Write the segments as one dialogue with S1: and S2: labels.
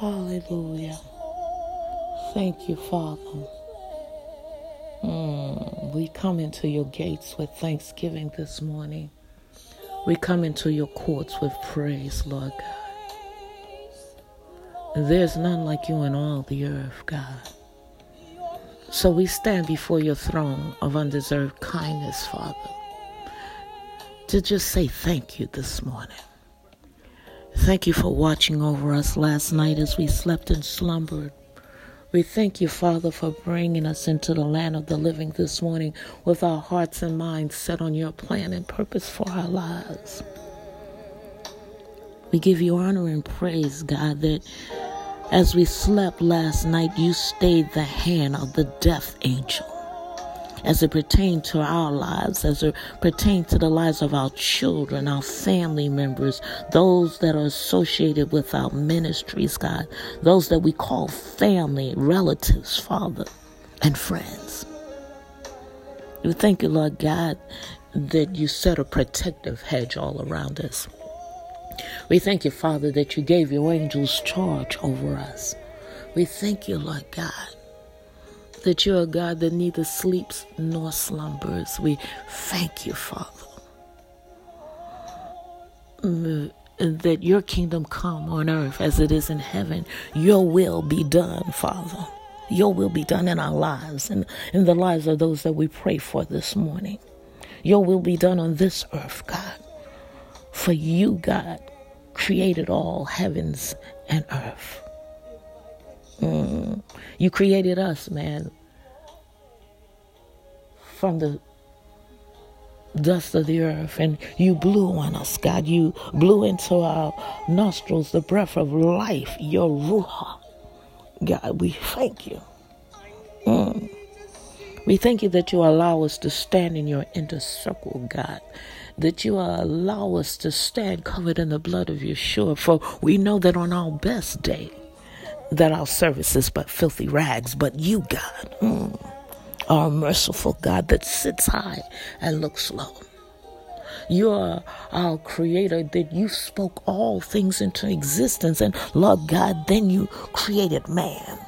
S1: Hallelujah. Thank you, Father. Mm, we come into your gates with thanksgiving this morning. We come into your courts with praise, Lord God. There's none like you in all the earth, God. So we stand before your throne of undeserved kindness, Father, to just say thank you this morning. Thank you for watching over us last night as we slept and slumbered. We thank you, Father, for bringing us into the land of the living this morning with our hearts and minds set on your plan and purpose for our lives. We give you honor and praise, God, that as we slept last night, you stayed the hand of the death angel as it pertains to our lives, as it pertains to the lives of our children, our family members, those that are associated with our ministries, God, those that we call family, relatives, Father, and friends. We thank you, Lord God, that you set a protective hedge all around us. We thank you, Father, that you gave your angels charge over us. We thank you, Lord God, that you're a God that neither sleeps nor slumbers. We thank you, Father, mm, that your kingdom come on earth as it is in heaven. Your will be done, Father. Your will be done in our lives and in the lives of those that we pray for this morning. Your will be done on this earth, God. For you, God, created all heavens and earth. Mm. You created us, man, from the dust of the earth, and you blew on us, God. You blew into our nostrils the breath of life, your ruach. God, we thank you. Mm. We thank you that you allow us to stand in your inner circle, God. That you allow us to stand covered in the blood of Yeshua. For we know that on our best day, that our service is but filthy rags, but you, God, mm, are a merciful God that sits high and looks low. You are our creator, that you spoke all things into existence. And Lord God, then you created man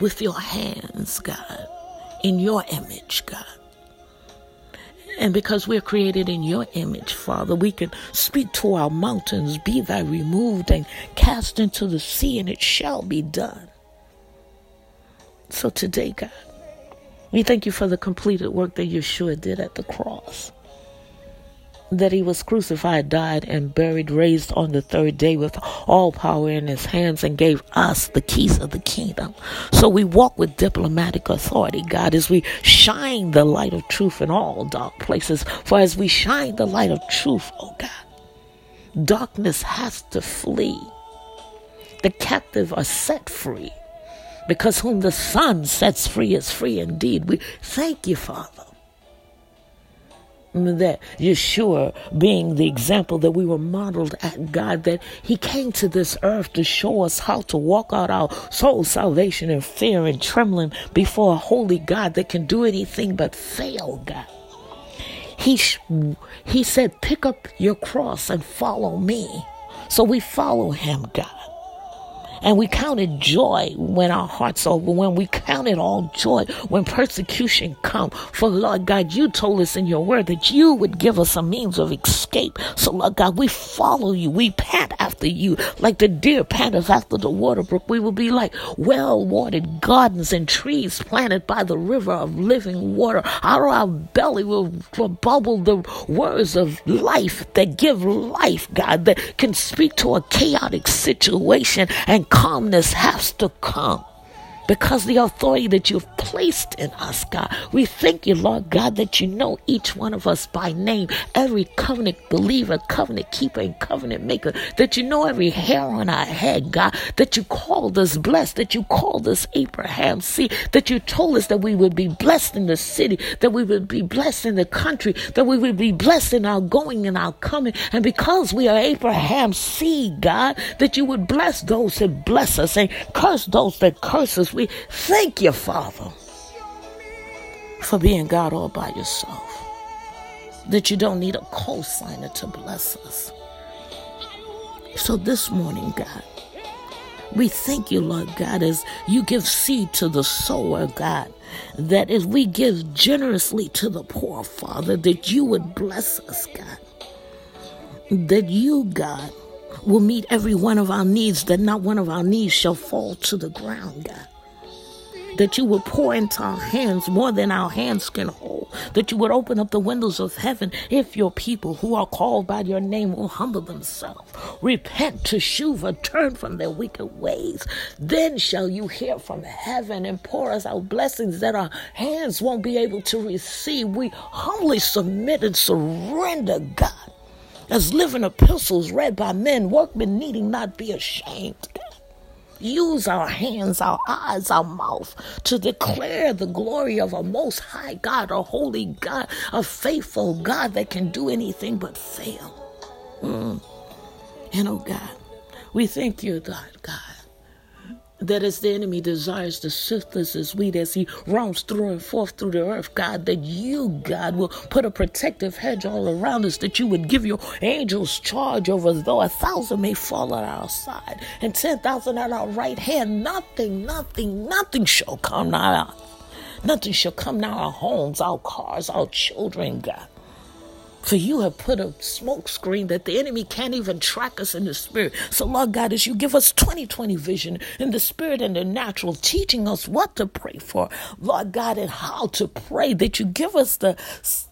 S1: with your hands, God, in your image, God. And because we're created in your image, Father, we can speak to our mountains, be thy removed and cast into the sea, and it shall be done. So today, God, we thank you for the completed work that Yeshua did at the cross that he was crucified, died, and buried, raised on the third day with all power in his hands, and gave us the keys of the kingdom. So we walk with diplomatic authority, God, as we shine the light of truth in all dark places. For as we shine the light of truth, oh God, darkness has to flee. The captive are set free. Because whom the Son sets free is free indeed. We thank you, Father mm, that Yeshua being the example that we were modeled at God, that He came to this earth to show us how to walk out our soul salvation in fear and trembling before a holy God that can do anything but fail, God. He, he said, Pick up your cross and follow me. So we follow Him, God. And we counted joy when our hearts overwhelmed. We counted all joy when persecution come. For Lord God, you told us in your word that you would give us a means of escape. So Lord God, we follow you. We pant after you like the deer panteth after the water brook. We will be like well-watered gardens and trees planted by the river of living water. Out of our belly will, will bubble the words of life that give life, God, that can speak to a chaotic situation and calmness has to come because the authority that you've placed in us, God. We thank you, Lord God, that you know each one of us by name, every covenant believer, covenant keeper, and covenant maker, that you know every hair on our head, God, that you called us blessed, that you called us Abraham. See, that you told us that we would be blessed in the city, that we would be blessed in the country, that we would be blessed in our going and our coming. And because we are Abraham's seed, God, that you would bless those that bless us and curse those that curse us. We thank you, Father, for being God all by yourself. That you don't need a co-signer to bless us. So this morning, God, We thank you, Lord God, as you give seed to the sower, God, that as we give generously to the poor, Father, that you would bless us, God. That you, God, will meet every one of our needs, that not one of our needs shall fall to the ground, God that you would pour into our hands more than our hands can hold, that you would open up the windows of heaven if your people who are called by your name will humble themselves, repent to shuva, turn from their wicked ways. Then shall you hear from heaven and pour us out blessings that our hands won't be able to receive. We humbly submit and surrender, God, as living epistles read by men, workmen needing not be ashamed. Use our hands, our eyes, our mouth to declare the glory of a most high God, a holy God, a faithful God that can do anything but fail. Mm. And oh God, we thank you, God, God that as the enemy desires to sift us as wheat as he roams through and forth through the earth, God, that you, God, will put a protective hedge all around us, that you would give your angels charge over us, though a thousand may fall at our side and ten thousand at our right hand. Nothing, nothing, nothing shall come us. Nothing shall come nigh our homes, our cars, our children, God. For you have put a smoke screen that the enemy can't even track us in the spirit. So, Lord God, as you give us 2020 vision in the spirit and the natural, teaching us what to pray for, Lord God, and how to pray, that you give us the,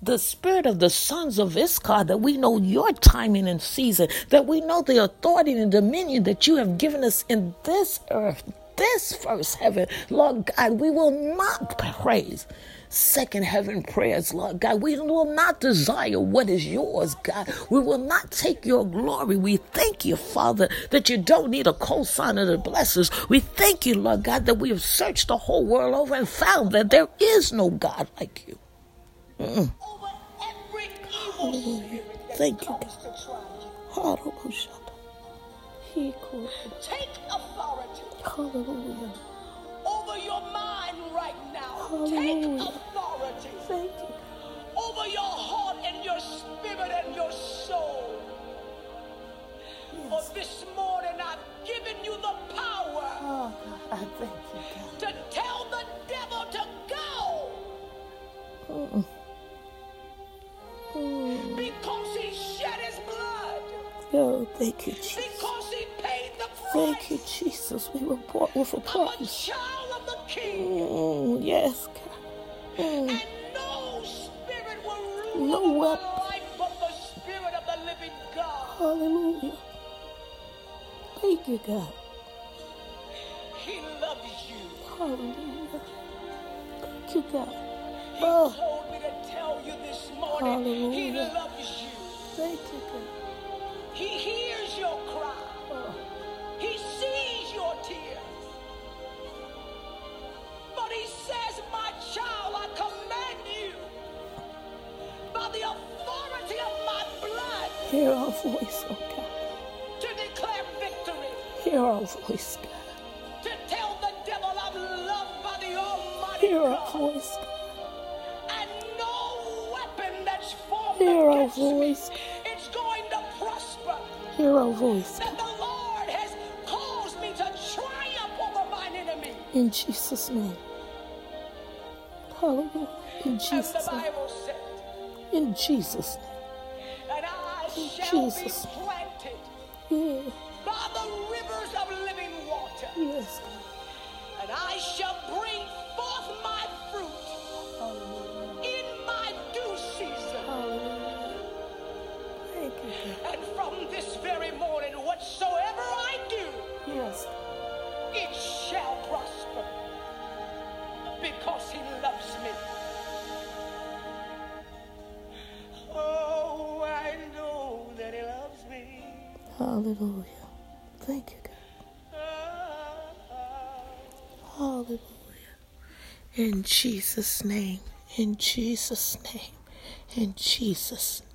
S1: the spirit of the sons of Issachar, that we know your timing and season, that we know the authority and dominion that you have given us in this earth, this first heaven. Lord God, we will not praise second heaven prayers, Lord God. We will not desire what is yours, God. We will not take your glory. We thank you, Father, that you don't need a cosigner to bless us. We thank you, Lord God, that we have searched the whole world over and found that there is no God like you. Mm. Hallelujah. Thank you, God.
S2: Take authority.
S1: Hallelujah.
S2: Over your mind right now.
S1: Hallelujah.
S2: Take authority.
S1: Thank you.
S2: Over your heart and your spirit and your soul. Yes. For this morning I've given you the power
S1: Oh, God, I thank you, God.
S2: to tell the devil to go
S1: God. Mm.
S2: because he shed his blood.
S1: Oh, thank you, Jesus. Thank you, Jesus. We were bought with a price.
S2: child of the king.
S1: Mm, yes, God. Mm.
S2: And no spirit will rule
S1: No
S2: over my
S1: weapon.
S2: life but the spirit of the living God.
S1: Hallelujah. Thank you, God.
S2: He loves you.
S1: Hallelujah. Thank you, God.
S2: He
S1: Oh,
S2: told me to tell you this morning he
S1: Hallelujah.
S2: loves you.
S1: thank you, God.
S2: He hears your cry.
S1: Hear our voice, oh God.
S2: to declare victory.
S1: Hear our voice, God.
S2: to tell the devil I'm loved by the Almighty
S1: Hear our
S2: God,
S1: voice,
S2: and no weapon that's formed
S1: Hear our
S2: me
S1: voice.
S2: is going to prosper.
S1: Hear our voice,
S2: That the Lord has caused me to triumph over mine enemy.
S1: In Jesus' name. Hallelujah. In Jesus' name. In Jesus' name. Jesus'
S2: be planted
S1: Yeah.
S2: by the rivers of living water,
S1: Yes,
S2: and I shall bring forth my fruit
S1: Hallelujah.
S2: in my due season.
S1: Hallelujah. Thank you,
S2: And from this very morning, whatsoever I do,
S1: Yes.
S2: it shall prosper because he loves me.
S1: Hallelujah. Thank you, God.
S2: Ah,
S1: Hallelujah. In Jesus' name. In Jesus' name. In Jesus' name.